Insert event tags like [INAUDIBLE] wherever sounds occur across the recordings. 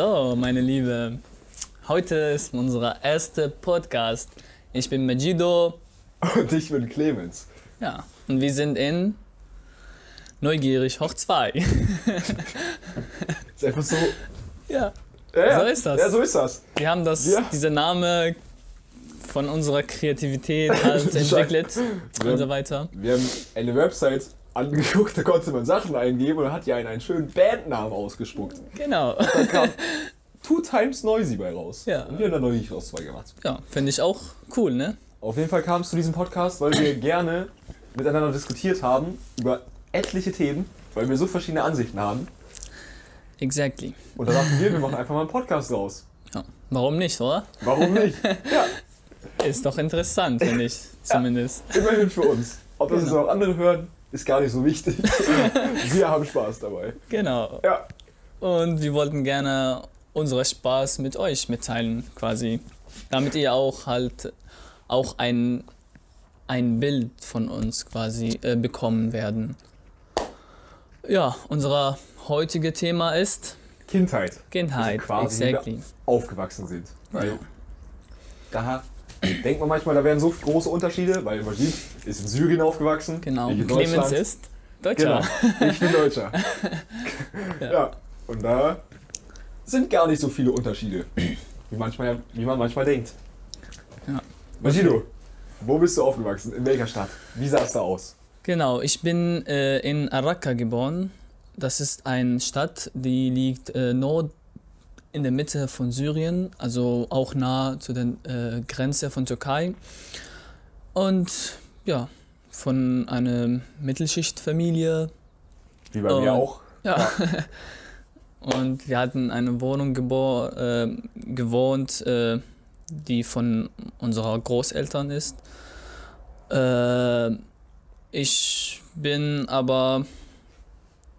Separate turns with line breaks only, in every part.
So, meine Liebe, heute ist unser erster Podcast. Ich bin Majido.
Und ich bin Clemens.
Ja, und wir sind in Neugierig hoch 2.
Ist einfach so.
ja,
Ja.
So ist das.
Ja, so ist das.
wir haben das,
Ja.
dieser Name von unserer Kreativität [LAUGHS] halt entwickelt
Wir
und so weiter.
Wir haben eine Website angeguckt, da konnte man Sachen eingeben und hat ja einen, einen schönen Bandnamen ausgespuckt.
Genau.
Da kam Two Times Noisy bei raus.
Ja.
Und wir haben da noch nicht raus zwei gemacht.
Ja, finde ich auch cool, ne?
Auf jeden Fall kam es zu diesem Podcast, weil wir gerne miteinander diskutiert haben über etliche Themen, weil wir so verschiedene Ansichten haben.
Exactly.
Und da dachten wir, wir machen einfach mal einen Podcast raus.
Ja. Warum nicht, oder?
Warum nicht? [LAUGHS] Ja,
Ist doch interessant, finde ich zumindest.
immerhin für uns. Ob das
Genau.
jetzt auch andere hören, ist gar nicht so wichtig. [LAUGHS] wir haben Spaß dabei.
Genau.
Ja,
Und wir wollten gerne unseren Spaß mit euch mitteilen, quasi. Damit ihr auch halt auch ein, ein Bild von uns quasi äh, bekommen werden. Ja, unser heutiges Thema ist
Kindheit.
Kindheit.
Also quasi
exactly.
Aufgewachsen sind. Weil
Ja.
da denkt man manchmal, da wären so große Unterschiede, weil Majid ist in Syrien aufgewachsen.
Genau.
ich in
Clemens ist Deutscher.
Genau, ich bin Deutscher. [LAUGHS]
Ja.
ja. und da sind gar nicht so viele Unterschiede, wie, manchmal, wie man manchmal denkt.
Ja.
Majido, wo bist du aufgewachsen? In welcher Stadt? Wie sah es da aus?
Genau, ich bin äh, in Araka geboren. Das ist eine Stadt, die liegt äh, nord in der Mitte von Syrien, also auch nah zu der äh, Grenze von Türkei. Und ja, von einer Mittelschichtfamilie.
Wie bei mir
Und-
auch.
Ja. [LAUGHS] Und wir hatten eine Wohnung äh, gewohnt, äh, die von unserer Großeltern ist. Äh, ich bin aber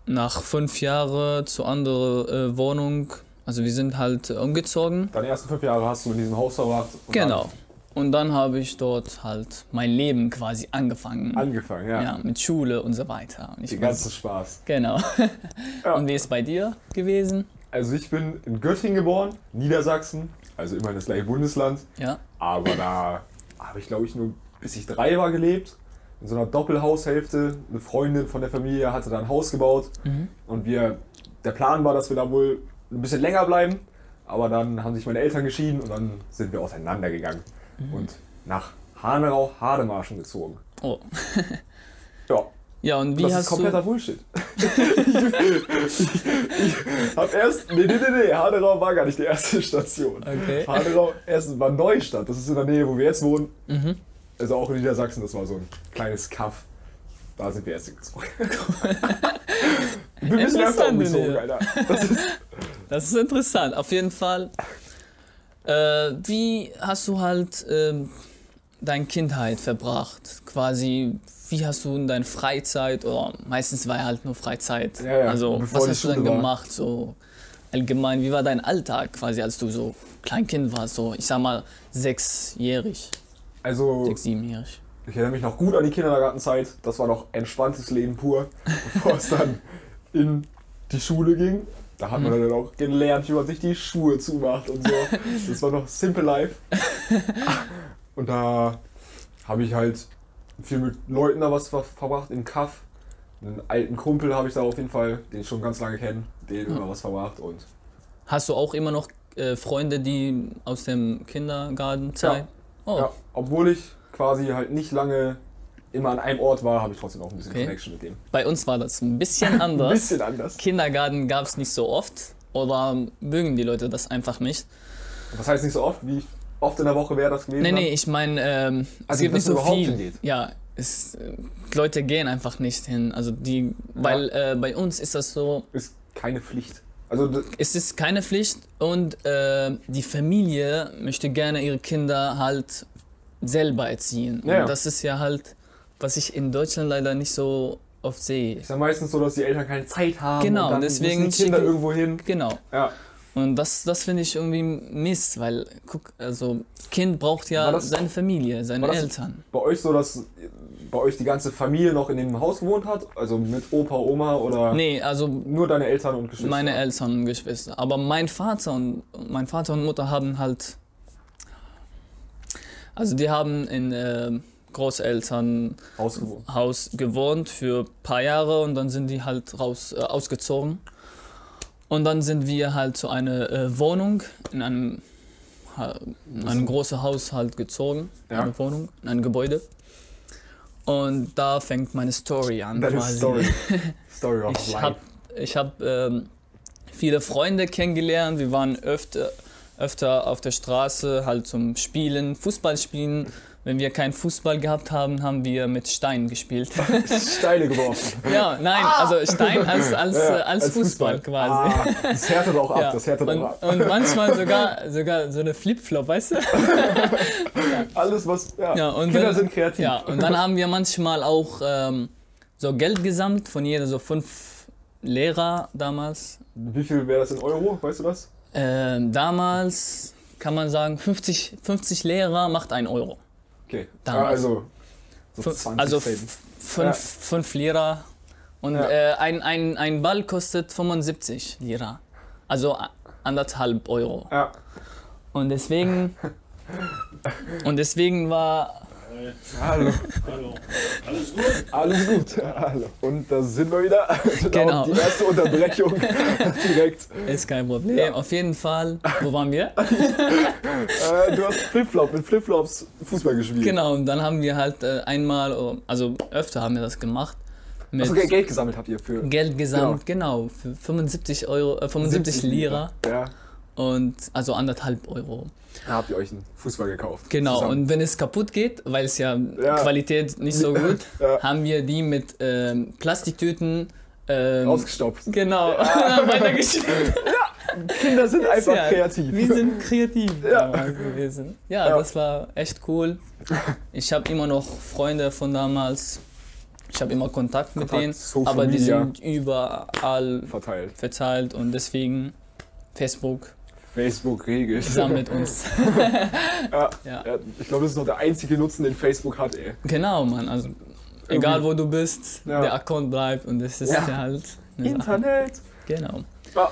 nach fünf Jahren zu anderer äh, Wohnung, also wir sind halt umgezogen.
Deine ersten fünf Jahre hast du in diesem Haus verbracht. und
Genau. Und dann habe ich dort halt mein Leben quasi angefangen.
Angefangen, ja.
ja, mit Schule und so weiter. Und
Den ganzen Spaß.
Genau. [LAUGHS]
Ja.
Und wie ist bei dir gewesen?
Also ich bin in Göttingen geboren, Niedersachsen, also immerhin das gleiche Bundesland.
Ja.
Aber da habe ich, glaube ich, nur bis ich drei war gelebt. In so einer Doppelhaushälfte. Eine Freundin von der Familie hatte da ein Haus gebaut.
Mhm.
Und wir, der Plan war, dass wir da wohl ein bisschen länger bleiben. Aber dann haben sich meine Eltern geschieden und dann sind wir auseinandergegangen.
Mhm.
Und nach Hanau, Hademarschen gezogen.
Oh.
Ja,
Ja, und wie
das ist
hast
kompletter
du.
Bullshit. ich, ich hab erst. Nee, nee, nee, nee. Hanau war gar nicht die erste Station.
Okay.
Hanau erst war Neustadt. Das ist in der Nähe, wo wir jetzt wohnen.
Mhm.
Also auch in Niedersachsen, das war so ein kleines Kaff. Da sind wir erst gezogen. [LAUGHS] wir müssen
Interessant,
umgezogen. Alter. Das ist,
Das ist interessant. Auf jeden Fall. Äh, wie hast du halt ähm, deine Kindheit verbracht? Quasi, wie hast du in deiner Freizeit, oder meistens war ja halt nur Freizeit.
Ja, ja,
Also, was hast du dann
war.
gemacht? So allgemein, wie war dein Alltag quasi, als du so Kleinkind warst? So, ich sag mal, sechsjährig,
also,
sechs, siebenjährig.
ich erinnere mich noch gut an die Kindergartenzeit. Das war noch entspanntes Leben pur, [LAUGHS] bevor es dann in die Schule ging. Da hat man
Mhm.
dann auch gelernt, wie man sich die Schuhe zumacht und so. Das war noch Simple Life. [LAUGHS] Und da habe ich halt viel mit Leuten da was ver verbracht im Kaff. Einen alten Kumpel habe ich da auf jeden Fall, den ich schon ganz lange kenne, den immer was verbracht. Und
Hast du auch immer noch äh, Freunde, die aus dem Kindergartenzeit? Oh,
ja, obwohl ich quasi halt nicht lange immer an einem Ort war, habe ich trotzdem auch ein bisschen
Okay.
Connection mit dem.
bei uns war das ein bisschen [LAUGHS]
Ein
anders.
bisschen anders.
Kindergarten gab es nicht so oft oder mögen die Leute das einfach nicht?
Das heißt nicht so oft, wie oft in der Woche wäre das gewesen?
Nee, nee, ich meine, ähm, es
Also,
gibt
dass
nicht so viel.
hingeht.
Ja, es, äh, Leute gehen einfach nicht hin. Also die, weil äh, bei uns ist das so,
Ist keine Pflicht. Also
es ist keine Pflicht und äh, die Familie möchte gerne ihre Kinder halt selber erziehen.
Ja, ja.
Und das ist ja halt, was ich in Deutschland leider nicht so oft sehe.
ist ja meistens so, dass die Eltern keine Zeit haben.
Genau,
und dann
deswegen
müssen die Kinder
schicken-
irgendwo hin.
Genau.
Ja.
Und das, das finde ich irgendwie Mist, weil, guck, also Kind braucht ja
das-
seine Familie, seine Eltern.
Bei euch so, dass bei euch die ganze Familie noch in dem Haus gewohnt hat? Also mit Opa, Oma oder
Nee, also
nur deine Eltern und Geschwister?
meine Eltern und Geschwister. Aber mein Vater und mein Vater und Mutter haben halt, also die haben in äh, Großelternhaus
Haus gewohnt.
für ein paar Jahre und dann sind die halt raus äh, ausgezogen. Und dann sind wir halt zu einer äh, Wohnung in einem, in einem großen Haus halt gezogen,
Ja.
eine Wohnung, in ein Gebäude. Und da fängt meine Story an. Quasi.
Story. [LAUGHS] Story of
Ich
life.
habe ich hab, ähm, viele Freunde kennengelernt. Wir waren öfter, öfter auf der Straße halt zum Spielen, Fußball spielen. Wenn wir keinen Fußball gehabt haben, haben wir mit Stein gespielt. [LAUGHS]
Steine geworfen.
ja, nein, also Stein als, als,
Ja,
äh, als, Fußball, quasi.
Ah, das härtet auch ab,
Ja.
das härtet
und,
auch ab.
und manchmal [LAUGHS] sogar, sogar so eine Flipflop, weißt du? [LAUGHS]
Alles, was. Ja,
Ja, und
Kinder
wenn-
sind kreativ.
Ja, und dann haben wir manchmal auch ähm, so Geld gesammelt von jeder, so fünf Lehrer damals.
Wie viel wäre das in Euro? Weißt du das?
Ähm, damals kann man sagen, 50, 50 Lehrer macht 1 Euro.
Okay.
Damals.
Ah, also. So
Fün-
20
also fünf,
Ja.
fünf Lira. Und
Ja.
äh, ein, ein, ein Ball kostet 75 Lira. Also anderthalb Euro.
Ja.
Und deswegen. [LAUGHS] und deswegen war.
Hallo.
Hallo. Alles gut?
Alles gut. Hallo. Und da sind wir wieder.
Genau.
Die erste Unterbrechung [LAUGHS] direkt.
Ist kein Problem. Auf jeden Fall. Wo waren wir? [LAUGHS]
Äh, du hast Flipflop mit Flipflops Fußball gespielt.
genau, und dann haben wir halt äh, einmal, oh, also öfter haben wir das gemacht. Mit
Achso, Geld gesammelt habt ihr für.
Geld gesammelt, genau, für 75 Euro, äh, 75 Lira
Ja.
Und also anderthalb Euro.
Da habt ihr euch einen Fußball gekauft.
Genau,
Zusammen.
und wenn es kaputt geht, weil es ja,
Ja.
Qualität nicht so [LAUGHS] gut,
Ja.
haben wir die mit ähm, Plastiktüten ähm,
Ausgestopft.
genau [LAUGHS] weitergeschickt. [LAUGHS]
Kinder sind einfach
Ja,
kreativ.
Wir sind kreativ
Ja.
gewesen. Ja,
Ja.
das war echt cool. Ich habe immer noch Freunde von damals. Ich habe immer Kontakt mit
Kontakt,
denen,
Social
aber die
Media.
sind überall
verteilt.
verteilt und deswegen Facebook
Facebook regelt.
sammelt [LAUGHS] uns.
Ja.
Ja.
Ich glaube, das ist noch der einzige Nutzen, den Facebook hat, ey.
Genau, Mann. Also egal wo du bist,
Ja.
der Account bleibt und das ist
Ja.
halt. eine Sache.
Internet.
Genau.
Ja.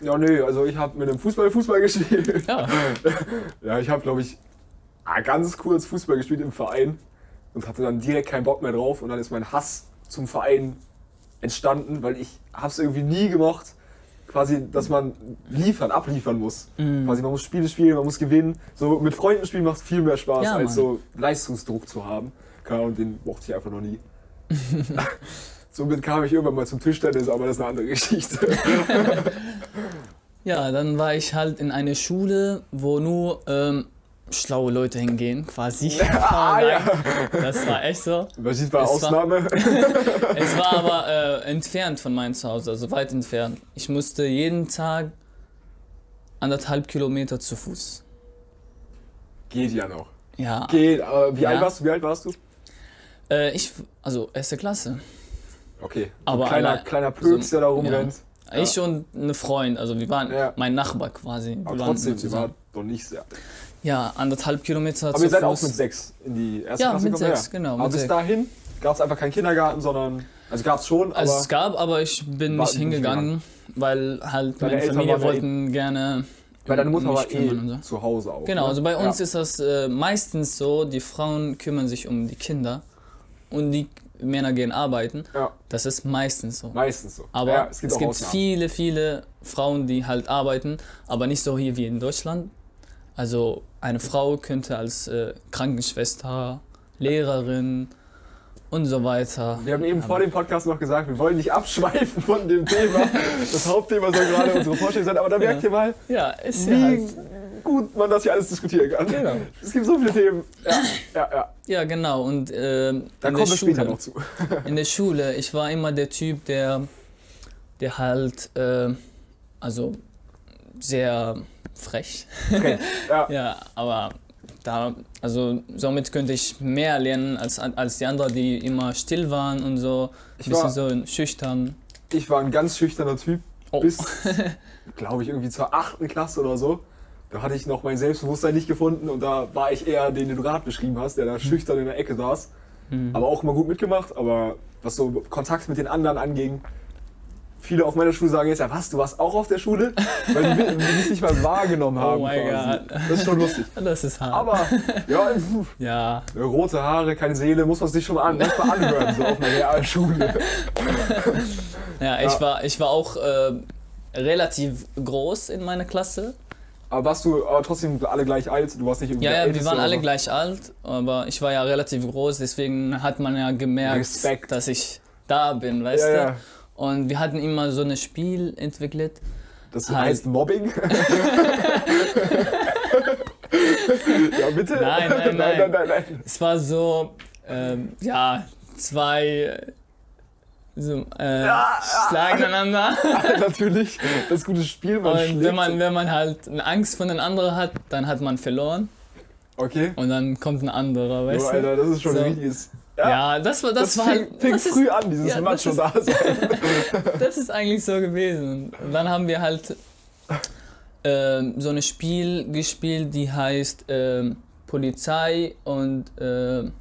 Ja, nö, also ich habe mit einem Fußball Fußball gespielt.
Ja. [LAUGHS]
Ja, ich habe, glaube ich, ah, ganz kurz Fußball gespielt im Verein und hatte dann direkt keinen Bock mehr drauf. Und dann ist mein Hass zum Verein entstanden, weil ich habe es irgendwie nie gemocht, quasi, dass man liefern, abliefern muss.
Mhm.
Quasi, man muss Spiele spielen, man muss gewinnen. So mit Freunden spielen macht viel mehr Spaß,
Ja,
als so Leistungsdruck zu haben. Keine Ahnung, den mochte ich einfach noch nie. [LAUGHS] Somit kam ich irgendwann mal zum Tischtennis, aber das ist eine andere Geschichte. [LAUGHS]
Ja, dann war ich halt in einer Schule, wo nur ähm, schlaue Leute hingehen, quasi. [LAUGHS] [LAUGHS]
ah, ja.
Das war echt so.
Was ist bei
Es war-
Ausnahme? [LAUGHS]
Es war aber äh, entfernt von meinem Zuhause, also weit entfernt. Ich musste jeden Tag anderthalb Kilometer zu Fuß.
Geht ja noch.
Ja,
Geht, aber wie
Ja.
alt warst du? Wie alt warst du?
äh, ich, also erste Klasse.
Okay.
Aber
so kleiner,
alle-
kleiner Pöks, der da rumrennt. Ja.
Ich und eine Freund, also wir waren mein Nachbar quasi. Wir
Aber
waren
trotzdem, sie
zusammen.
war doch nicht sehr.
Ja, anderthalb Kilometer
Aber ihr seid
Fuß.
auch mit sechs in die erste
Ja,
Klasse
mit
gekommen?
sechs, genau,
Aber bis
sechs.
dahin gab es einfach keinen Kindergarten, sondern. Also gab es schon, aber.
Also es gab, aber ich bin nicht
nicht
hingegangen, weil halt meine
Eltern
Familie
ja
wollten gerne
weil deine Mutter war eh
so.
zu Hause auch.
Genau,
ne?
also bei uns
ja.
ist das äh, meistens so, die Frauen kümmern sich um die Kinder und die Männer gehen arbeiten.
Ja,
Das ist meistens so.
meistens so.
Aber
ja,
es
es
gibt,
gibt, auch Ausnahmen.
viele, viele Frauen, die halt arbeiten, aber nicht so hier wie in Deutschland. Also eine Frau könnte als äh, Krankenschwester, Lehrerin und so weiter.
Wir haben eben vor dem Podcast noch gesagt, wir wollen nicht abschweifen von dem Thema. Das Hauptthema soll gerade unsere Vorstellung sein, aber da merkt ihr mal,
Ja, ist ja
wie
halt.
gut man das hier alles diskutieren kann.
Genau.
Es gibt so viele Themen. Ja, ja, ja.
Ja, genau. Und ähm,
Da kommen wir später
Schule-
noch zu.
in der Schule, ich war immer der Typ, der, der halt, äh, also sehr frech.
Okay. [LAUGHS] Ja.
Ja, aber da, also somit könnte ich mehr lernen als, als die anderen, die immer still waren und so,
Ich
ein bisschen
war-
so schüchtern.
Ich war ein ganz schüchterner Typ.
Oh.
Bis, [LAUGHS] glaube ich, irgendwie zur achten Klasse oder so. Da hatte ich noch mein Selbstbewusstsein nicht gefunden und da war ich eher den, den du gerade beschrieben hast, der da schüchtern in der Ecke saß.
Mhm.
aber auch immer gut mitgemacht. Aber was so Kontakt mit den anderen anging, viele auf meiner Schule sagen jetzt, ja was, du warst auch auf der Schule? Weil die, mich nicht mal wahrgenommen [LAUGHS] haben.
Oh mein. Gott.
Das ist schon lustig.
Das ist hart.
Aber, ja, [LAUGHS]
ja,
rote Haare, keine Seele, muss man sich schon mal an, manchmal anhören, so auf einer Realschule. [LAUGHS]
ja, ich,
Ja.
War, ich war auch äh, relativ groß in meiner Klasse.
Aber warst du aber trotzdem alle gleich alt? Du warst nicht irgendwie
Ja, ja, wir waren alle
so?
gleich alt, aber ich war ja relativ groß, deswegen hat man ja gemerkt,
Respekt.
dass ich da bin, weißt
Ja,
du?
ja.
Und wir hatten immer so ein Spiel entwickelt.
Das
Halt.
heißt Mobbing? [LAUGHS] [LAUGHS] ja, bitte?
Nein, nein,
nein,
nein.
nein, nein, nein.
Es war so, ähm, ja, zwei so, äh, schlagen einander. [LAUGHS]
Natürlich, das gute Spiel, man
Und wenn man, wenn man halt eine Angst von den anderen hat, dann hat man verloren.
Okay.
Und dann kommt ein anderer, weißt du?
Alter, das ist schon
So.
ein richtiges...
Ja, das war, das,
das
war
fing,
halt.
fing
das ist-
früh an, dieses
ja, das
Macho
ist-
da sein. [LAUGHS]
Das ist eigentlich so gewesen. Und dann haben wir halt ähm, so ein Spiel gespielt, die heißt ähm, Polizei und ähm,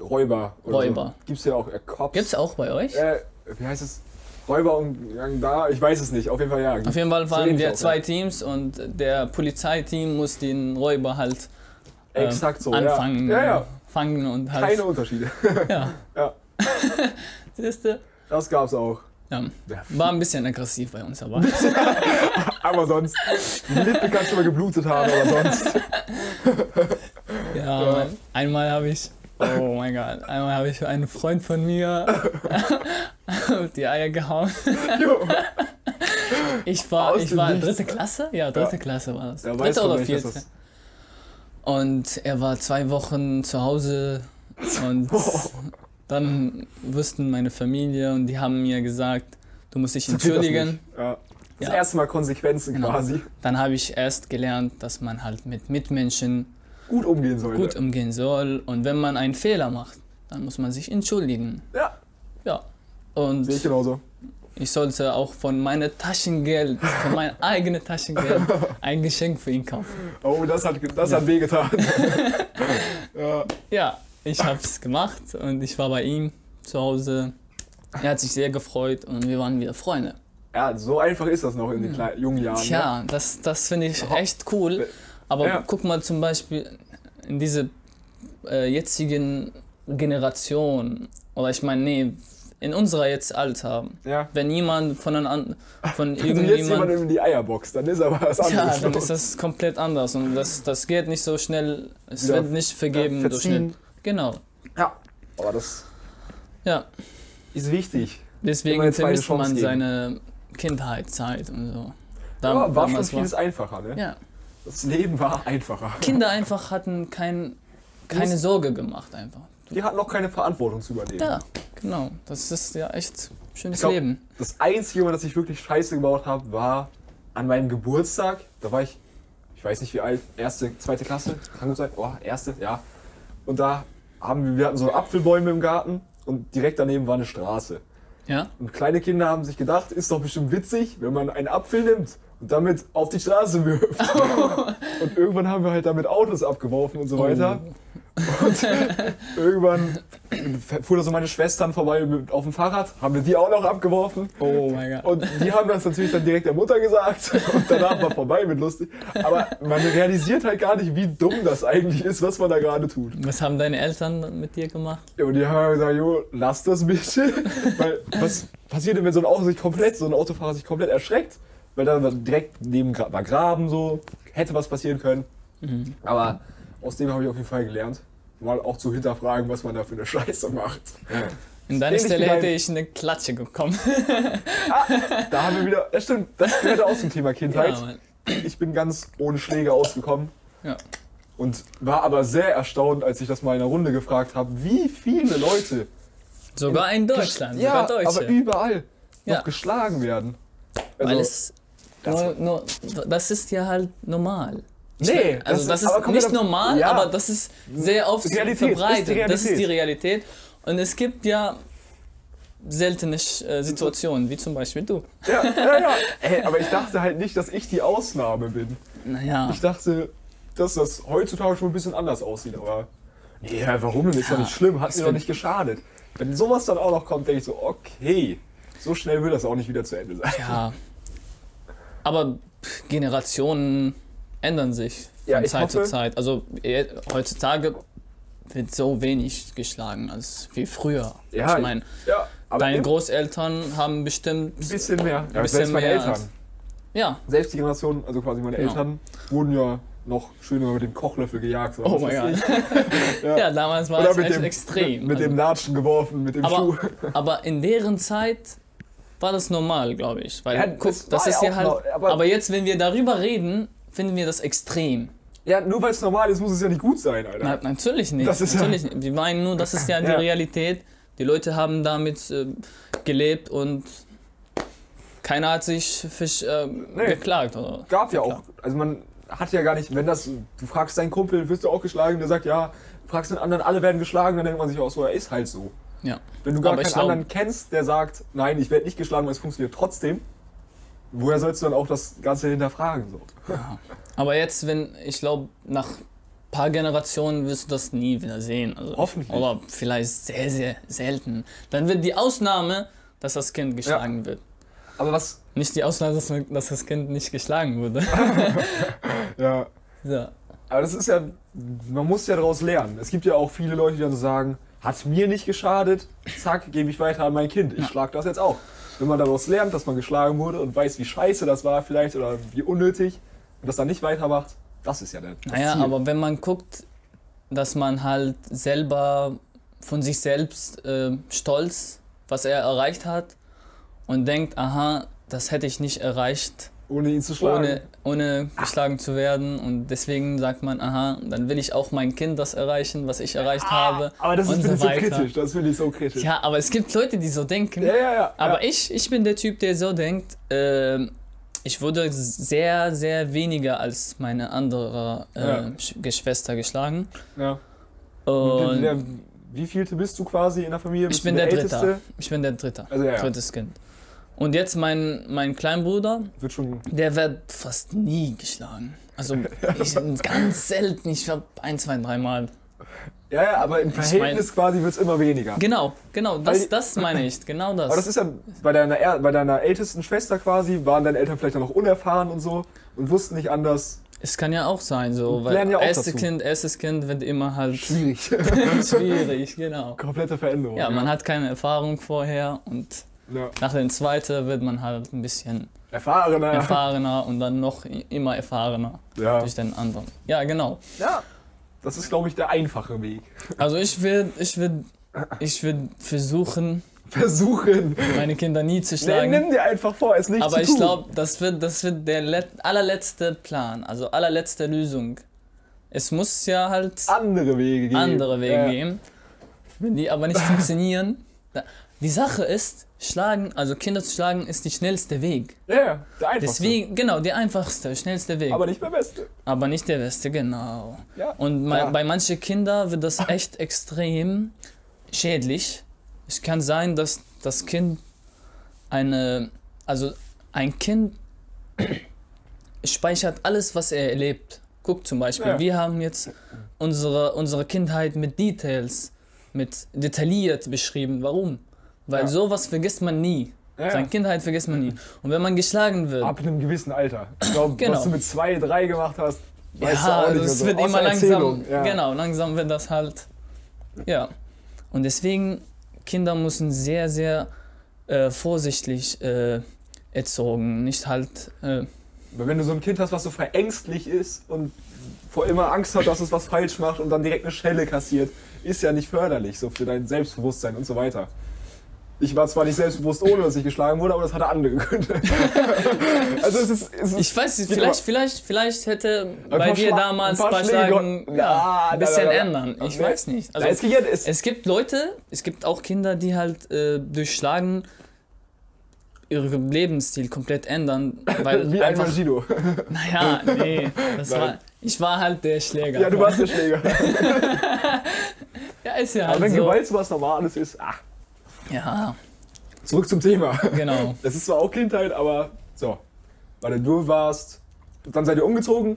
Räuber.
Räuber.
So. Gibt's ja auch äh, Cops.
gibt's auch bei euch?
Äh, wie heißt es? Räuber und Gang da? Ich weiß es nicht. Auf jeden Fall ja.
Auf jeden Fall waren wir zwei
ja.
Teams und der Polizeiteam muss den Räuber halt ähm,
Exakt so.
anfangen,
Ja, ja. ja.
Fangen und halt.
Keine Unterschiede. [LAUGHS]
Ja.
Ja. [LAUGHS]
Siehst du?
Das gab's auch.
Ja.
Ja.
War ein bisschen aggressiv bei uns, aber. [LAUGHS]
Aber sonst. Die Lippe kann schon mal geblutet haben, aber sonst.
Ja, Mann. einmal habe ich, oh mein Gott, einmal habe ich einen Freund von mir auf die Eier gehauen. Ich war,
Aus
ich war dritte Klasse? Ja, dritte
Ja.
Klasse war das.
Da weiß
dritte oder vierte.
Das.
Und er war zwei Wochen zu Hause und [LAUGHS] dann wussten meine Familie und die haben mir gesagt, du musst dich
das
entschuldigen.
nicht. Ja. Das
Ja.
erste Mal Konsequenzen
Genau.
quasi.
Dann habe ich erst gelernt, dass man halt mit Mitmenschen
Gut umgehen sollte.
gut umgehen soll und wenn man einen Fehler macht, dann muss man sich entschuldigen.
Ja,
Ja. Und
sehe ich genauso.
Ich sollte auch von meinem Taschengeld, von meinem [LAUGHS] eigenen Taschengeld ein Geschenk für ihn kaufen.
Oh, das hat, das hat wehgetan. [LAUGHS] [LAUGHS] ja.
Ja, ich habe es gemacht und ich war bei ihm zu Hause. Er hat sich sehr gefreut und wir waren wieder Freunde.
ja, so einfach ist das noch in den kleinen, jungen Jahren. Ne?
Tja, das, das finde ich echt cool. Aber
Ja.
guck mal zum Beispiel in diese äh, jetzigen Generation, oder ich meine, nee, in unserer jetzt Alter,
Ja.
wenn jemand von, einem an, von [LAUGHS]
Wenn jetzt jemand
irgendjemand
in die Eierbox, dann ist aber was
Ja,
anderes.
dann ist das komplett anders und das, das geht nicht so schnell, es
Wieder
wird nicht vergeben so
verziehen.
schnell. Genau,
Ja. Aber das
ja.
ist wichtig.
Deswegen vermisst man
geben.
seine Kindheitszeit und so. Da-
Ja, war schon vieles einfacher, ne?
ja.
Das Leben war einfacher.
Kinder einfach hatten kein, keine Sorge gemacht einfach.
Die hatten noch keine Verantwortung zu übernehmen.
Ja, genau. Das ist ja echt schönes
glaub-
Leben.
Das Einzige, Mal, dass ich wirklich Scheiße gebaut habe, war an meinem Geburtstag. Da war ich, ich weiß nicht wie alt, erste, zweite Klasse, kann gut sein. Oh, erste, ja. Und da haben wir, wir hatten so Apfelbäume im Garten und direkt daneben war eine Straße.
Ja?
Und kleine Kinder haben sich gedacht, ist doch bestimmt witzig, wenn man einen Apfel nimmt und damit auf die Straße wirft. [LAUGHS] und irgendwann haben wir halt damit Autos abgeworfen und so weiter. Und [LAUGHS] irgendwann fuhr da so meine Schwestern vorbei mit, auf dem Fahrrad, haben wir die auch noch abgeworfen.
Oh mein Gott.
Und die haben das natürlich dann direkt der Mutter gesagt und danach war vorbei mit lustig. Aber man realisiert halt gar nicht, wie dumm das eigentlich ist, was man da gerade tut.
Was haben deine Eltern mit dir gemacht?
Ja, und die haben gesagt, jo, lass das bitte. [LAUGHS] Weil was passiert denn, wenn so ein Auto sich komplett, so ein Autofahrer sich komplett erschreckt? Weil dann direkt neben war Graben so, hätte was passieren können.
Mhm.
Aber aus dem habe ich auf jeden Fall gelernt. Mal auch zu hinterfragen, was man da für eine Scheiße macht.
In deiner Stelle hätte ich eine Klatsche bekommen. [LAUGHS]
Da haben wir wieder, das stimmt, das gehört auch zum Thema Kindheit.
Ja.
Ich bin ganz ohne Schläge ausgekommen.
Ja.
Und war aber sehr erstault, als ich das mal in einer Runde gefragt habe, wie viele Leute
Sogar in Deutschland,
ja,
sogar
aber
Deutsche.
überall
Ja.
noch geschlagen werden.
Weil
Also,
es
das-
nur, nur, das ist ja halt normal. Ich
Nee,
mein, also
das
das
ist-
ist, nicht normal,
ja.
aber das ist sehr oft
Realität, ist
verbreitet.
die
Das ist die
Realität.
Und es gibt ja seltene äh, Situationen, wie zum Beispiel du.
ja, ja, ja. [LAUGHS] Ey, aber ich dachte halt nicht, dass ich die Ausnahme bin.
Naja,
Ich dachte, dass das heutzutage schon ein bisschen anders aussieht, aber Nee, ja, warum denn? Ist
Ja,
doch nicht schlimm, hat mir doch nicht geschadet. Wenn sowas dann auch noch kommt, denke ich so, okay, so schnell wird das auch nicht wieder zu Ende sein.
Ja. Aber Generationen ändern sich von
Ja, ich
Zeit zu
hoffe-
Zeit. Also eh, heutzutage wird so wenig geschlagen als wie früher.
Ja,
ich meine,
Ja,
deine
ein
Großeltern haben bestimmt.
bisschen mehr. Ja,
bisschen
selbst meine
mehr
Eltern.
als- Ja.
Selbst die Generation, also quasi meine
Ja.
Eltern, wurden ja noch schöner mit dem Kochlöffel gejagt.
Oh mein Gott. [LAUGHS]
Ja.
Ja, damals war
Oder
es echt
dem,
extrem.
Mit, mit dem
also,
Latschen geworfen, mit dem
aber,
Schuh.
aber in deren Zeit war das normal, glaube ich. Weil,
Ja,
guck,
das
das, ist
ja
halt.
noch- aber-
aber, jetzt, wenn wir darüber reden, finden wir das extrem.
Ja, nur weil es normal ist, muss es ja nicht gut sein, Alter.
Na, natürlich nicht.
Das ist ja-
natürlich nicht. Wir meinen nur, das ist ja die
Ja.
Realität. Die Leute haben damit äh, gelebt und keiner hat sich fisch, äh,
Nee.
geklagt. Oder?
gab ja auch, also man hat ja gar nicht, wenn das, du fragst deinen Kumpel, wirst du auch geschlagen, der sagt ja, du fragst den anderen, alle werden geschlagen, dann denkt man sich auch so, er ist halt so.
Ja.
Wenn du gar
Aber
keinen anderen kennst, der sagt, nein, ich werde nicht geschlagen, weil es funktioniert trotzdem, woher sollst du dann auch das Ganze hinterfragen? So?
Aber jetzt, wenn, ich glaube, nach ein paar Generationen wirst du das nie wieder sehen. Also,
Hoffentlich.
Oder vielleicht sehr, sehr selten. Dann wird die Ausnahme, dass das Kind geschlagen wird.
Aber was,
Nicht die Ausnahme, dass, dass das Kind nicht geschlagen wurde. [LAUGHS]
ja,
ja.
aber das ist ja, man muss ja daraus lernen. Es gibt ja auch viele Leute, die dann so sagen, hat mir nicht geschadet, zack, gebe ich weiter an mein Kind. Ich schlag das jetzt auch. Wenn man daraus lernt, dass man geschlagen wurde und weiß, wie scheiße das war vielleicht oder wie unnötig und das dann nicht weitermacht, das ist ja der das
Naja,
Ziel.
aber wenn man guckt, dass man halt selber von sich selbst äh, stolz, was er erreicht hat und denkt, aha, das hätte ich nicht erreicht,
ohne ihn zu schlagen.
ohne, ohne geschlagen zu werden. Und deswegen sagt man, aha, dann will ich auch mein Kind das erreichen, was ich erreicht habe.
Ah, aber das ist ich so
weiter.
kritisch. Das finde ich so kritisch.
Ja, aber es gibt Leute, die so denken.
ja, ja. ja.
Aber
ja.
ich, ich bin der Typ, der so denkt, ähm, ich wurde sehr, sehr weniger als meine andere äh,
Ja.
Sch- Geschwister geschlagen.
ja.
Und
der, wie vielte bist du quasi in der Familie?
ich
Bist
bin
du
der
Älteste?
Dritte. Ich bin der Dritte.
Also ja.
Drittes Kind. Und jetzt mein, mein Kleinbruder, der wird fast nie geschlagen. Also [LAUGHS] ich, ganz selten, ich glaube ein, zwei, dreimal.
Ja, ja, aber im
Ich mein-
Verhältnis quasi wird es immer weniger.
Genau, genau,
Weil
das,
die-
das meine ich, genau das.
Aber das ist ja bei deiner, er- bei deiner ältesten Schwester quasi, waren deine Eltern vielleicht auch noch unerfahren und so und wussten nicht anders.
es kann ja auch sein, so, weil
ja auch
erstes
dazu.
Kind, erstes Kind wird immer halt [LAUGHS]
Schwierig. [LAUGHS]
schwierig, genau.
Komplette Veränderung.
Ja, man hat keine Erfahrung vorher und
Ja.
nach dem zweiten wird man halt ein bisschen
Erfahrener.
erfahrener und dann noch immer erfahrener
Ja.
durch den anderen. Ja, genau.
ja. Das ist, glaube ich, der einfache Weg.
Also ich will, ich will, ich will versuchen,
Versuchen.
meine Kinder nie zu
Nee,
schlagen.
nimm dir einfach vor, es nicht
aber
zu
ich
tun.
glaube, das wird, das wird der let allerletzte Plan, also allerletzte Lösung. Es muss ja halt
andere Wege geben.
andere Wege
ja.
geben. Wenn die aber nicht funktionieren. Die Sache ist, schlagen, also Kinder zu schlagen, ist der schnellste Weg.
Ja, ja, der einfachste.
Deswegen, genau, der einfachste, schnellste Weg.
Aber nicht der beste.
Aber nicht der beste, genau.
Ja.
Und
Ja.
bei manchen Kindern wird das echt extrem schädlich. Es kann sein, dass das Kind eine, also ein Kind [COUGHS] speichert alles, was er erlebt. Guck zum Beispiel,
Ja.
wir haben jetzt unsere, unsere Kindheit mit Details, mit detailliert beschrieben. Warum? Weil
Ja.
sowas vergisst man nie.
Ja,
Seine. Kindheit vergisst man nie. Und wenn man geschlagen wird,
Ab einem gewissen Alter. Ich glaube,
Genau.
was du mit zwei, drei gemacht hast, weißt du
ja,
auch nicht
also es
so.
wird
Außer
immer langsam,
Ja.
genau, langsam wird das halt, ja. Und deswegen, Kinder müssen sehr, sehr äh, vorsichtig äh, erzogen, nicht halt, äh,
Weil wenn du so ein Kind hast, was so verängstlich ist und vor immer Angst hat, dass es was falsch macht und dann direkt eine Schelle kassiert, ist ja nicht förderlich so für dein Selbstbewusstsein und so weiter. Ich war zwar nicht selbstbewusst, ohne dass ich geschlagen wurde, aber das hatte andere Gründe. [LAUGHS] also es ist, es
ich weiß nicht, vielleicht, vielleicht, vielleicht hätte bei
paar
dir
Schla-
damals
ein paar
bei
Schläge-
Schlagen
Ja,
ein bisschen
da, da, da.
ändern. Ich weiß nicht.
also,
Also,
es, es,
gibt Leute, es gibt auch Kinder, die halt äh, durch Schlagen ihren Lebensstil komplett ändern, weil [LAUGHS]
wie ein
einfach,
Mangido. [LAUGHS]
naja, nee, das
Nein.
war, ich war halt der Schläger.
Ja, du warst der Schläger.
Ja, ist ja
Aber
halt
wenn
so.
Gewalt was Normales ist, ach,
Ja,
zurück zum Thema.
genau. [LAUGHS]
Das ist zwar auch Kindheit, aber so. Weil du warst, dann seid ihr umgezogen, ein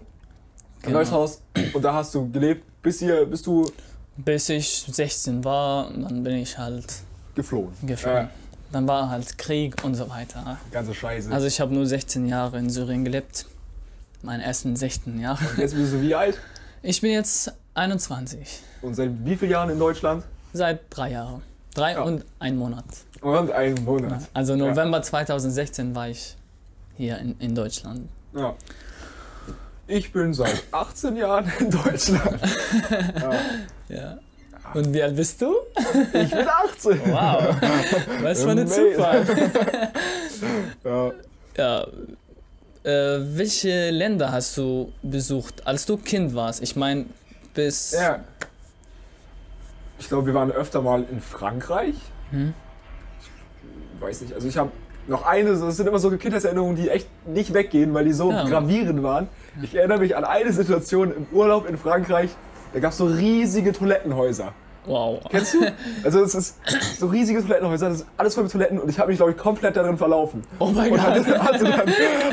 Genau.
neues Haus und da hast du gelebt, bis, ihr, bis du
Bis ich 16 war, dann bin ich halt
Geflohen.
geflohen.
Ja.
Dann war halt Krieg und so weiter.
Ganze Scheiße.
Also ich habe nur 16 Jahre in Syrien gelebt. Meine ersten 16 Jahre.
Jetzt bist du wie alt?
Ich bin jetzt 21.
Und seit wie vielen Jahren in Deutschland?
Seit drei Jahren. Drei
Ja.
und ein Monat.
Und einen Monat.
Also November 2016 war ich hier in, in Deutschland.
Ja. Ich bin seit 18 Jahren in Deutschland. [LAUGHS] ja.
Ja. Und wie alt bist du?
Ich bin 18.
Wow. Was für ein. Zufall. [LAUGHS]
Ja.
Ja. Äh, welche Länder hast du besucht, als du Kind warst? Ich meine, bis.
ja. Ich glaube, wir waren öfter mal in Frankreich.
Hm?
Ich weiß nicht, also ich habe noch eine, das sind immer so Kindheitserinnerungen, die echt nicht weggehen, weil die so
Ja.
gravierend waren. Ich erinnere mich an eine Situation im Urlaub in Frankreich, da gab es so riesige Toilettenhäuser.
Wow.
Kennst du? Also es ist so riesige Toilettenhäuser, das ist alles voll mit Toiletten und ich habe mich, glaube ich, komplett darin verlaufen.
Oh mein Gott.
hatte, hatte, dann,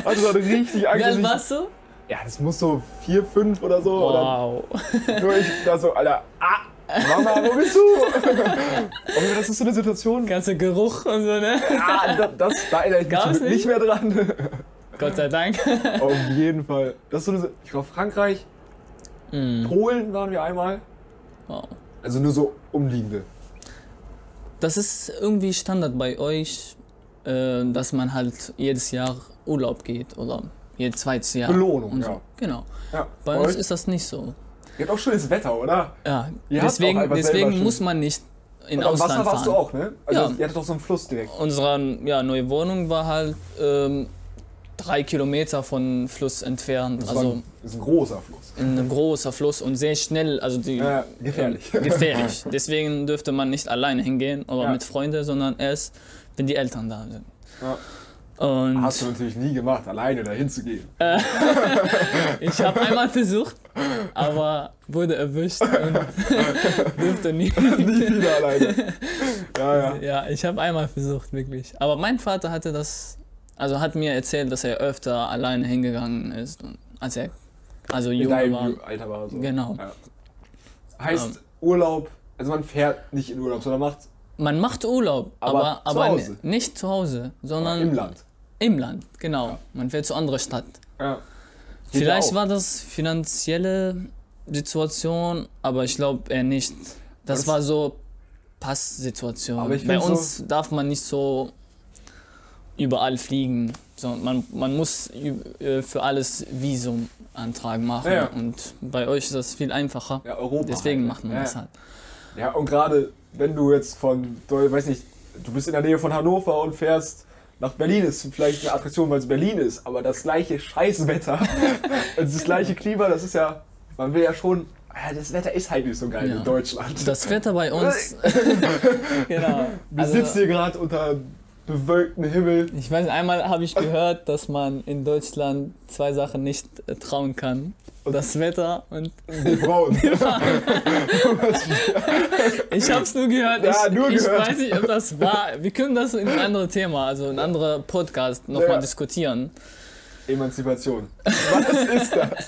hatte dann richtig Angst.
Wie alt warst du?
Ja, das muss so vier, fünf oder so.
Wow.
Oder nur ich da so, Alter, ah, Mama, wo bist du? Und [LAUGHS] das ist so eine Situation,
Ganzer Geruch und so, ne?
ah, das, das, da erinnere ich mich nicht
nicht?
mehr dran.
Gott sei Dank.
Auf jeden Fall. Das ist so eine, ich glaube, Frankreich,
Mm,
Polen waren wir einmal.
wow.
Also nur so umliegende.
Das ist irgendwie Standard bei euch, äh, dass man halt jedes Jahr Urlaub geht oder jedes zweites Jahr.
Belohnung,
und so.
ja.
Genau.
Ja,
Bei
euch?
uns ist das nicht so.
Ihr habt auch schönes Wetter, oder?
Ja,
Ihr
deswegen, deswegen muss man nicht in
Und
Ausland
Wasser warst
fahren.
du auch, ne? Also
Ja.
ihr hattet doch so einen Fluss direkt.
Unsere ja, neue Wohnung war halt ähm, drei Kilometer von Fluss entfernt.
Das,
also
ein, ist ein großer Fluss.
ein großer Fluss und sehr schnell. Also die,
Ja, gefährlich.
ähm, gefährlich. [LAUGHS] Deswegen dürfte man nicht alleine hingehen oder
Ja.
mit Freunden, sondern erst, wenn die Eltern da sind.
Ja.
Und
Hast du natürlich nie gemacht, alleine dahin zu gehen. [LAUGHS]
ich habe einmal versucht, aber wurde erwischt und [LAUGHS] durfte nie. [LAUGHS]
nie wieder alleine. Ja, ja.
Ja, ich habe einmal versucht, wirklich. Aber mein Vater hatte das, also hat mir erzählt, dass er öfter alleine hingegangen ist, als er also jung war.
Alter war so.
Genau.
Ja. Heißt
Ähm.
Urlaub, also man fährt nicht in Urlaub, sondern macht
Man macht Urlaub,
Aber
aber,
zu
aber nicht zu Hause, sondern
im Land.
Im Land, genau.
Ja.
Man fährt zu anderer Stadt.
Ja.
Vielleicht war das finanzielle Situation, aber ich glaube eher nicht. Das,
das-
war so Passsituation. Bei uns darf man nicht so überall fliegen, sondern man, man muss äh, für alles Visumantrag machen.
Ja.
Und bei euch ist das viel einfacher.
Ja, Europa.
Deswegen
halt.
macht man
ja.
das halt.
Ja, und gerade wenn du jetzt von, weiß nicht, du bist in der Nähe von Hannover und fährst nach Berlin, ist vielleicht eine Attraktion, weil es Berlin ist, aber das gleiche Scheißwetter, [LAUGHS] das gleiche Klima, das ist ja, man will ja schon, ja, das Wetter ist halt nicht so geil
Ja.
in Deutschland.
Das Wetter bei uns. [LAUGHS] [LAUGHS] genau.
Wir sitzen hier gerade unter bewölktem Himmel.
Ich weiß, einmal habe ich gehört, dass man in Deutschland zwei Sachen nicht äh, trauen kann. Das Wetter und
Die Frauen. [LAUGHS]
ich habe es nur gehört.
Ja,
ich,
nur
ich
gehört.
weiß nicht, ob das war. Wir können das in ein anderes Thema, also in andere Podcast nochmal
Ja.
diskutieren.
Emanzipation. Was ist das?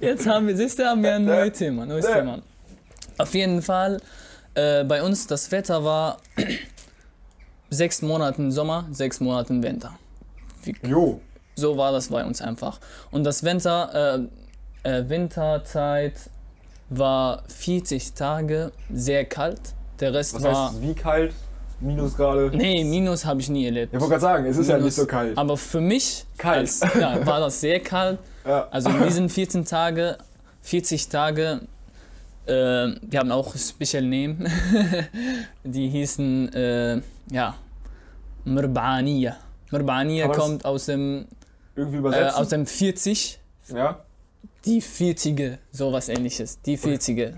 Jetzt haben wir, siehst du, haben wir ein
Ja.
neues Thema, neues
Ja.
Thema. Auf jeden Fall, äh, bei uns das Wetter war sechs Monate Sommer, sechs Monate Winter.
Jo.
So war das bei uns einfach. Und das Winter, äh, äh, Winterzeit war 40 Tage sehr kalt. Der Rest
Was
war.
heißt wie kalt? Minusgrade?
Nee, Minus habe ich nie erlebt.
Ich wollte gerade sagen, es ist ja
Minus.
nicht so kalt.
Aber für mich
Kalt.
Als, ja, war das sehr kalt.
Ja.
Also in diesen 14 Tage, 40 Tage, äh, wir haben auch Special Name. [LAUGHS] Die hießen, äh, ja,
man das
kommt aus dem,
Irgendwie
äh,
übersetzt.
aus dem 40.
ja.
Die 40 sowas ähnliches. Die 40 Die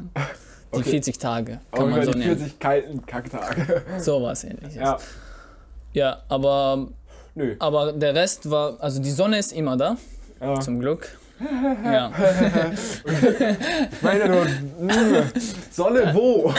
Okay.
40 Tage
Aber
kann man so
die
nennen.
40 kalten Kacktage. [LAUGHS]
Sowas ähnliches.
ja.
ja, aber,
Nö.
aber der Rest war, also die Sonne ist immer da,
Ja.
zum Glück. [LAUGHS] Ja.
Ich meine nur, [LAUGHS] Sonne wo?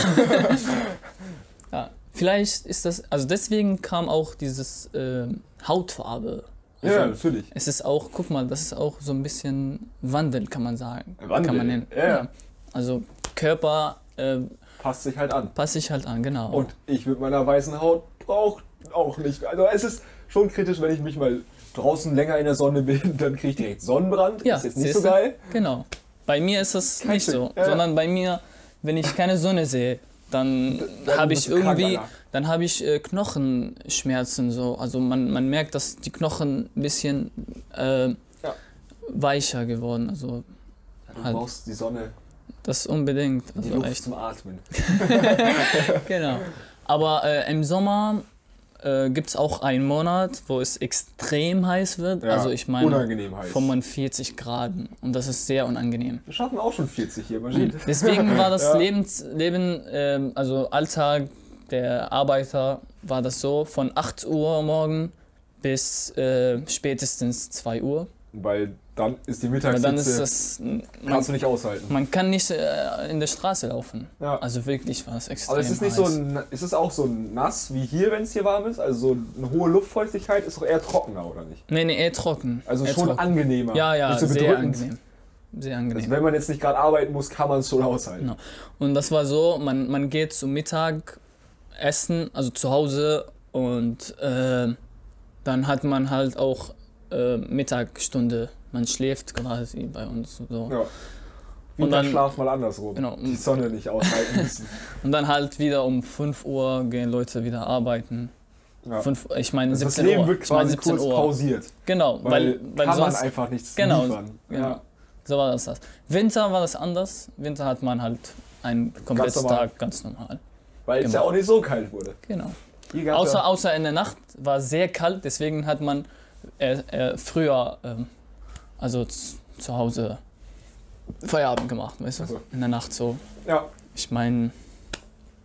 Ja. Vielleicht ist das, also deswegen kam auch dieses ähm, Hautfarbe. Also
Ja, natürlich.
Es ist auch, guck mal, das ist auch so ein bisschen Wandel, kann man sagen.
Wandel,
Kann man nennen.
ja.
Also Körper äh,
passt sich halt an.
Passe ich halt an, genau.
Und ich mit meiner weißen Haut brauche auch nicht. Also es ist schon kritisch, wenn ich mich mal draußen länger in der Sonne [LAUGHS] bin, dann kriege ich direkt Sonnenbrand.
ja,
ist jetzt nicht so geil.
Genau. Bei mir ist es
Kein
nicht so,
Stück, ja.
sondern bei mir, wenn ich keine Sonne sehe, dann habe ich
krank,
irgendwie,
Alter.
dann habe ich äh, Knochenschmerzen so. Also man, man merkt, dass die Knochen ein bisschen äh,
Ja.
weicher geworden. Also
Du
Halt.
brauchst die Sonne,
das unbedingt.
die
Also
Luft
echt.
zum Atmen. [LAUGHS] [LAUGHS]
Genau. Aber äh, im Sommer äh, gibt es auch einen Monat, wo es extrem heiß wird.
Ja,
also ich meine
unangenehm heiß.
45 Grad. Und das ist sehr unangenehm.
Wir schaffen auch schon 40 hier, man sieht.
Deswegen war das [LAUGHS]
Ja.
Lebens, Leben, ähm, also Alltag der Arbeiter, war das so von 8 Uhr morgen bis äh, spätestens 2 Uhr.
Weil dann ist die
Aber dann ist das, man,
kannst du nicht aushalten.
man kann nicht äh, in der Straße laufen.
Ja.
Also wirklich war es extrem
Aber es ist nicht
heiß.
so n- ist es auch so nass wie hier, wenn es hier warm ist? Also so eine hohe Luftfeuchtigkeit ist doch eher trockener, oder nicht?
Nee, nee, eher trocken.
Also
eher
schon
trocken.
angenehmer.
Ja, ja,
nicht so
sehr angenehm. Sehr
Also
angenehm.
wenn man jetzt nicht gerade arbeiten muss, kann man es schon aushalten.
Genau. Und das war so, man, man geht zum Mittag essen, also zu Hause und äh, dann hat man halt auch äh, Mittagsstunde. Man schläft quasi bei uns so.
Ja.
Und dann-
Winterschlaf mal andersrum.
Genau.
Die Sonne nicht aushalten müssen. [LAUGHS]
Und dann halt wieder um 5 Uhr gehen Leute wieder arbeiten.
Ja.
Fünf, ich meine
Das
17
Leben
Uhr.
wird
ich meine
quasi
17
kurz
Uhr.
pausiert.
Genau,
Weil,
weil,
kann
sonst
man einfach nichts
Genau,
liefern.
genau.
Ja.
so war das das. Winter war das anders. Winter hat man halt einen kompletten
normal.
Tag ganz normal.
Weil es
Genau.
ja auch nicht so kalt wurde.
Genau. Außer, außer in der Nacht war sehr kalt, deswegen hat man äh, äh, früher, ähm, also zu Hause Feierabend gemacht, weißt du?
Ach so.
In der Nacht so.
ja,
Ich meine,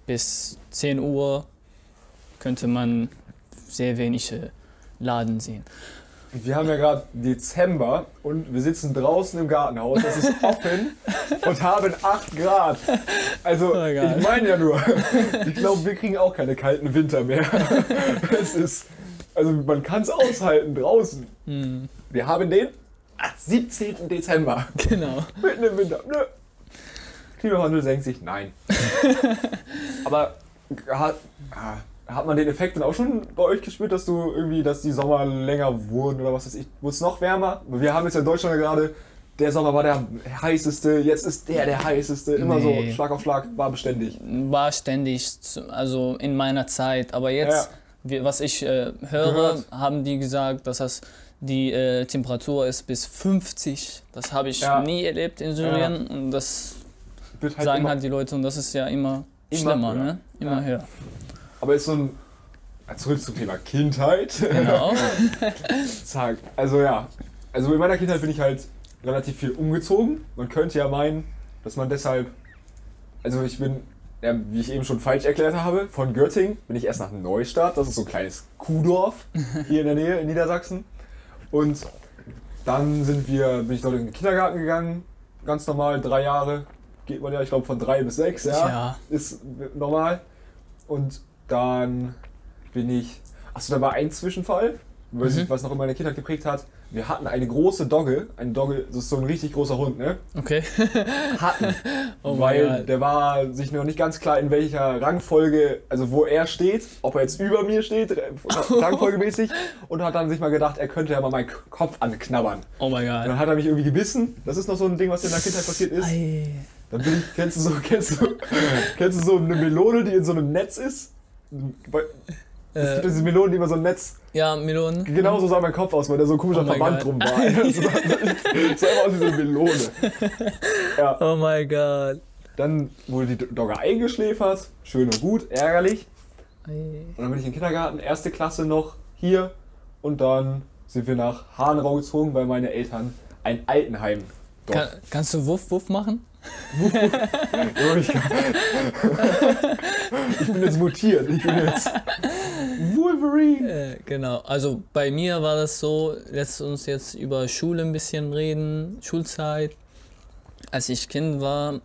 bis 10 Uhr könnte man sehr wenig äh, Laden sehen.
wir haben ja gerade Dezember und wir sitzen draußen im Gartenhaus. Es ist [LAUGHS] offen und haben 8 Grad. Also,
Oh,
ich meine ja nur, ich glaube, wir kriegen auch keine kalten Winter mehr. [LAUGHS] Es ist, also man kann es aushalten draußen.
Hm,
Wir haben den 17. Dezember.
genau.
Mitten im Winter. Nö. Klimawandel senkt sich. Nein. [LAUGHS] Aber hat, hat man den Effekt dann auch schon bei euch gespürt, dass du irgendwie, dass die Sommer länger wurden oder was weiß ich? Wurde es noch wärmer? Wir haben jetzt in Deutschland gerade, der Sommer war der heißeste, jetzt ist der der heißeste. Immer
Nee.
so Schlag auf Schlag, war beständig.
War ständig, also in meiner Zeit. Aber jetzt,
Ja.
Was ich äh, höre,
Gehört.
haben die gesagt, dass das die äh, Temperatur ist bis 50. Das habe ich
Ja.
nie erlebt in Syrien und das
halt
sagen halt die Leute und das ist ja immer,
Immer
schlimmer,
höher.
ne? Immer
Ja.
höher.
aber ist so ein. Zurück zum Thema Kindheit.
Genau. [LAUGHS]
Zack. Also ja. Also in meiner Kindheit bin ich halt relativ viel umgezogen. Man könnte ja meinen, dass man deshalb. Also ich bin, ja, wie ich eben schon falsch erklärt habe, von Göttingen bin ich erst nach Neustadt. Das ist so ein kleines Kuhdorf hier in der Nähe in Niedersachsen. Und dann sind wir, bin ich dort in den Kindergarten gegangen. Ganz normal, drei Jahre. Geht man ja, ich glaube, von drei bis sechs, ja.
Ja.
Ist normal. Und dann bin ich. Achso, da war ein Zwischenfall, weiß
Mhm.
was noch in meiner Kindheit geprägt hat. Wir hatten eine große Dogge. Ein Dogge, das ist so ein richtig großer Hund, ne?
Okay. [LAUGHS]
Hatten. [LAUGHS]
Oh
weil der war sich noch nicht ganz klar, in welcher Rangfolge, also wo er steht, ob er jetzt über mir steht, [LAUGHS] rangfolgemäßig, und hat dann sich mal gedacht, er könnte ja mal meinen Kopf anknabbern.
Oh mein Gott.
dann hat er mich irgendwie gebissen. Das ist noch so ein Ding, was in der Kindheit passiert ist.
Ei.
Dann bin ich, kennst du so, kennst du, kennst du so eine Melone, die in so einem Netz ist? Es gibt
Äh,
diese Melonen, die immer so ein Netz.
ja, Melonen.
Genauso sah mein Kopf aus, weil da so ein komischer
Oh
Verband
Gott.
drum war. Das sah, immer aus wie so eine Melone. Ja, [LAUGHS]
Oh mein Gott.
dann wurde die Dogge eingeschläfert. Schön und gut, ärgerlich. Und dann bin ich in den Kindergarten, erste Klasse noch hier. Und dann sind wir nach Hanau gezogen, weil meine Eltern ein Altenheim dort.
Kann, kannst du Wuff Wuff machen?
Ich bin jetzt mutiert. Ich bin jetzt Wolverine.
Äh, genau. Also bei mir war das so, lass uns jetzt über Schule ein bisschen reden, Schulzeit. Als ich Kind war,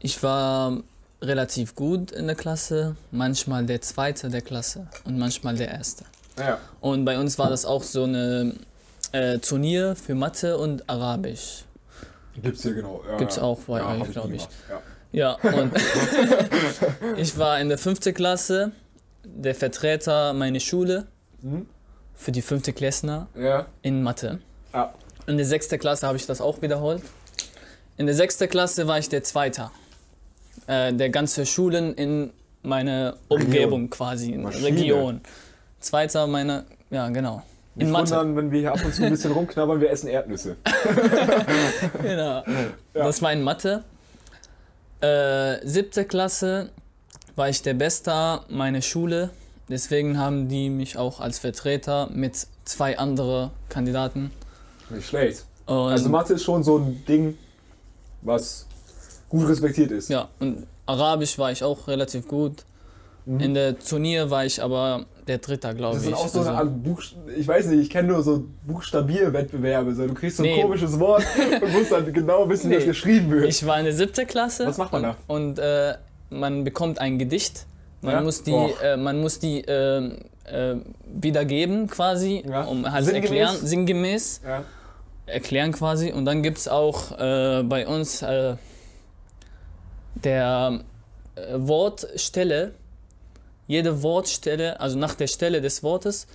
ich war relativ gut in der Klasse, manchmal der Zweite der Klasse und manchmal der Erste.
Ja.
Und bei uns war das auch so eine äh, Turnier für Mathe und Arabisch.
Gibt's hier genau. Ja,
Gibt's auch bei
ja,
euch,
hab
glaub
nie
ich.
Ja.
Ja, und [LAUGHS] [LAUGHS] ich war in der fünften Klasse der Vertreter meiner Schule
Mhm.
für die fünfte Klässner
Ja.
in Mathe.
Ah.
In der sechsten Klasse habe ich das auch wiederholt. In der sechsten Klasse war ich der Zweite. Äh, der ganze Schulen in meiner Umgebung quasi, in
Maschine.
Region. Zweiter meiner, ja genau.
Nicht
In Mathe.
wundern, wenn wir hier ab und zu ein bisschen rumknabbern, wir essen Erdnüsse. [LAUGHS]
Genau. Das war in Mathe. Äh, siebte Klasse war ich der Beste meiner Schule. Deswegen haben die mich auch als Vertreter mit zwei anderen Kandidaten.
Nicht schlecht.
Und,
Also Mathe ist schon so ein Ding, was gut respektiert ist.
ja, und Arabisch war ich auch relativ gut.
Mhm.
In der Turnier war ich aber der Dritte, glaube
Das
ich.
sind auch so eine
Also-
Art Buch, ich weiß nicht, ich kenne nur so Buchstabierwettbewerbe. So, du kriegst so ein
Nee.
komisches Wort und musst dann genau wissen, wie
Nee.
es geschrieben wird.
Ich war in der siebten Klasse.
Was macht man da?
Und, und äh, man bekommt ein Gedicht. Man
Ja?
muss die, äh, man muss die ähm, äh, wiedergeben quasi,
Ja.
um halt
Sinngemäß?
erklären, sinngemäß
ja.
erklären quasi. Und dann gibt es auch äh, bei uns äh, der äh, Wortstelle. Jede Wortstelle, also nach der Stelle des Wortes,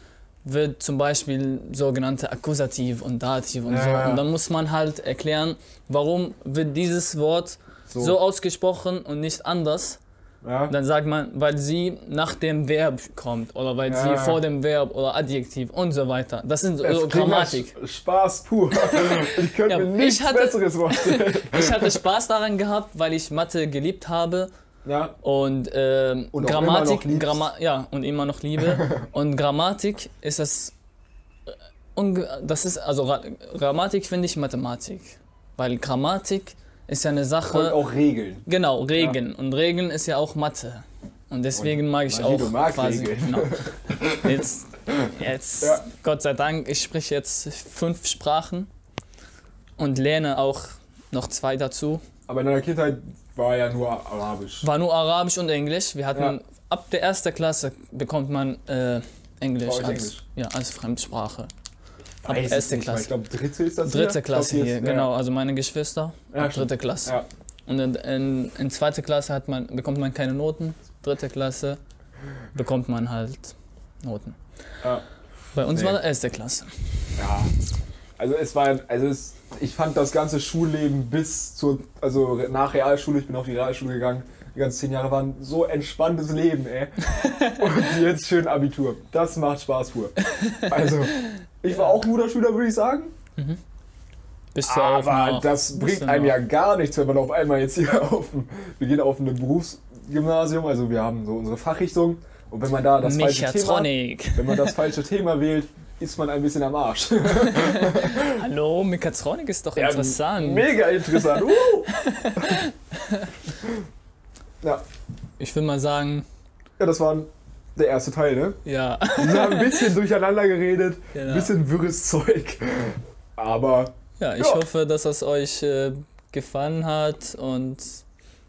wird zum Beispiel sogenannte Akkusativ und Dativ und so. Und dann muss man halt erklären, warum wird dieses Wort
So.
so, ausgesprochen und nicht anders.
ja.
Dann sagt man, weil sie nach dem Verb kommt oder weil
Ja,
sie vor dem Verb oder Adjektiv und so weiter. Das sind so Grammatik.
Spaß pur. [LAUGHS] Ich könnte
Ja,
mir
ich
nichts
hatte-
Besseres vorstellen. [LAUGHS]
Ich hatte Spaß daran gehabt, weil ich Mathe geliebt habe
Ja,
und, ähm,
Und
Grammatik,
immer noch liebst.
Gramma ja und immer noch liebe. [LAUGHS] und Grammatik ist das, äh, das ist also Ra Grammatik finde ich Mathematik, weil Grammatik ist ja eine
und
Sache.
auch Regeln.
Genau, Regeln. Und Regeln ist ja auch Mathe. Und deswegen mag ich auch quasi.
Regeln.
Genau. [LAUGHS] Jetzt, jetzt
Ja.
Gott sei Dank, ich spreche jetzt fünf Sprachen und lerne auch noch zwei dazu.
Aber in deiner Kindheit war ja nur Arabisch.
War nur Arabisch und Englisch. Wir hatten
Ja.
ab der ersten Klasse bekommt man äh, Englisch, als,
Englisch?
Ja, als Fremdsprache. Ab
Weiß
erste
nicht,
Klasse.
Ich glaube, dritte ist das
Dritte
hier.
Klasse hier,
ist-
genau. Also meine Geschwister.
Ja,
ab dritte Klasse.
Ja.
Und in, in, in zweiter Klasse hat man, bekommt man keine Noten. Dritte Klasse bekommt man halt Noten.
Ja.
Bei uns
Nee.
war erste Klasse.
Ja. Also es war, also es, ich fand das ganze Schulleben bis zur, also nach Realschule, ich bin auf die Realschule gegangen, die ganzen zehn Jahre waren so entspanntes Leben, ey. [LAUGHS] Und jetzt schön Abitur. Das macht Spaß pur. Also, ich war auch guter Schüler, würde ich sagen.
Bist du
Aber
noch,
das bringt einem ja gar nichts, wenn man auf einmal jetzt hier [LAUGHS] auf dem, wir gehen auf ein Berufsgymnasium, also wir haben so unsere Fachrichtung. Und wenn man da das falsche Thema, wenn man das [LAUGHS] falsche Thema wählt, ist man ein bisschen am Arsch. [LAUGHS]
Hallo, Mechatronik ist doch
Ja,
interessant.
Mega interessant. Uh! ja.
Ich will mal sagen,
ja, das war der erste Teil, ne?
ja.
Wir haben ein bisschen durcheinander geredet, [LAUGHS]
Genau.
ein bisschen wirres Zeug. Aber
Ja, ich
Ja.
hoffe, dass es euch äh, gefallen hat und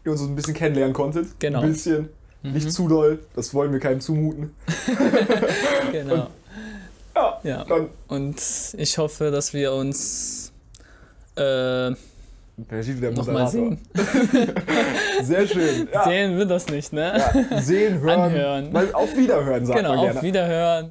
ihr uns ein bisschen kennenlernen konntet.
Genau.
Ein bisschen.
Mhm.
Nicht zu doll, das wollen wir keinem zumuten. [LAUGHS]
genau.
Ja,
Ja.
dann.
Und ich hoffe, dass wir uns äh,
Der Gilles, der
nochmal
Moderator.
sehen. [LAUGHS]
Sehr schön. Ja,
Sehen wir das nicht, ne?
ja. Sehen, hören.
Anhören.
Mal auf Wiederhören, sagt
genau,
man gerne.
auf Wiederhören.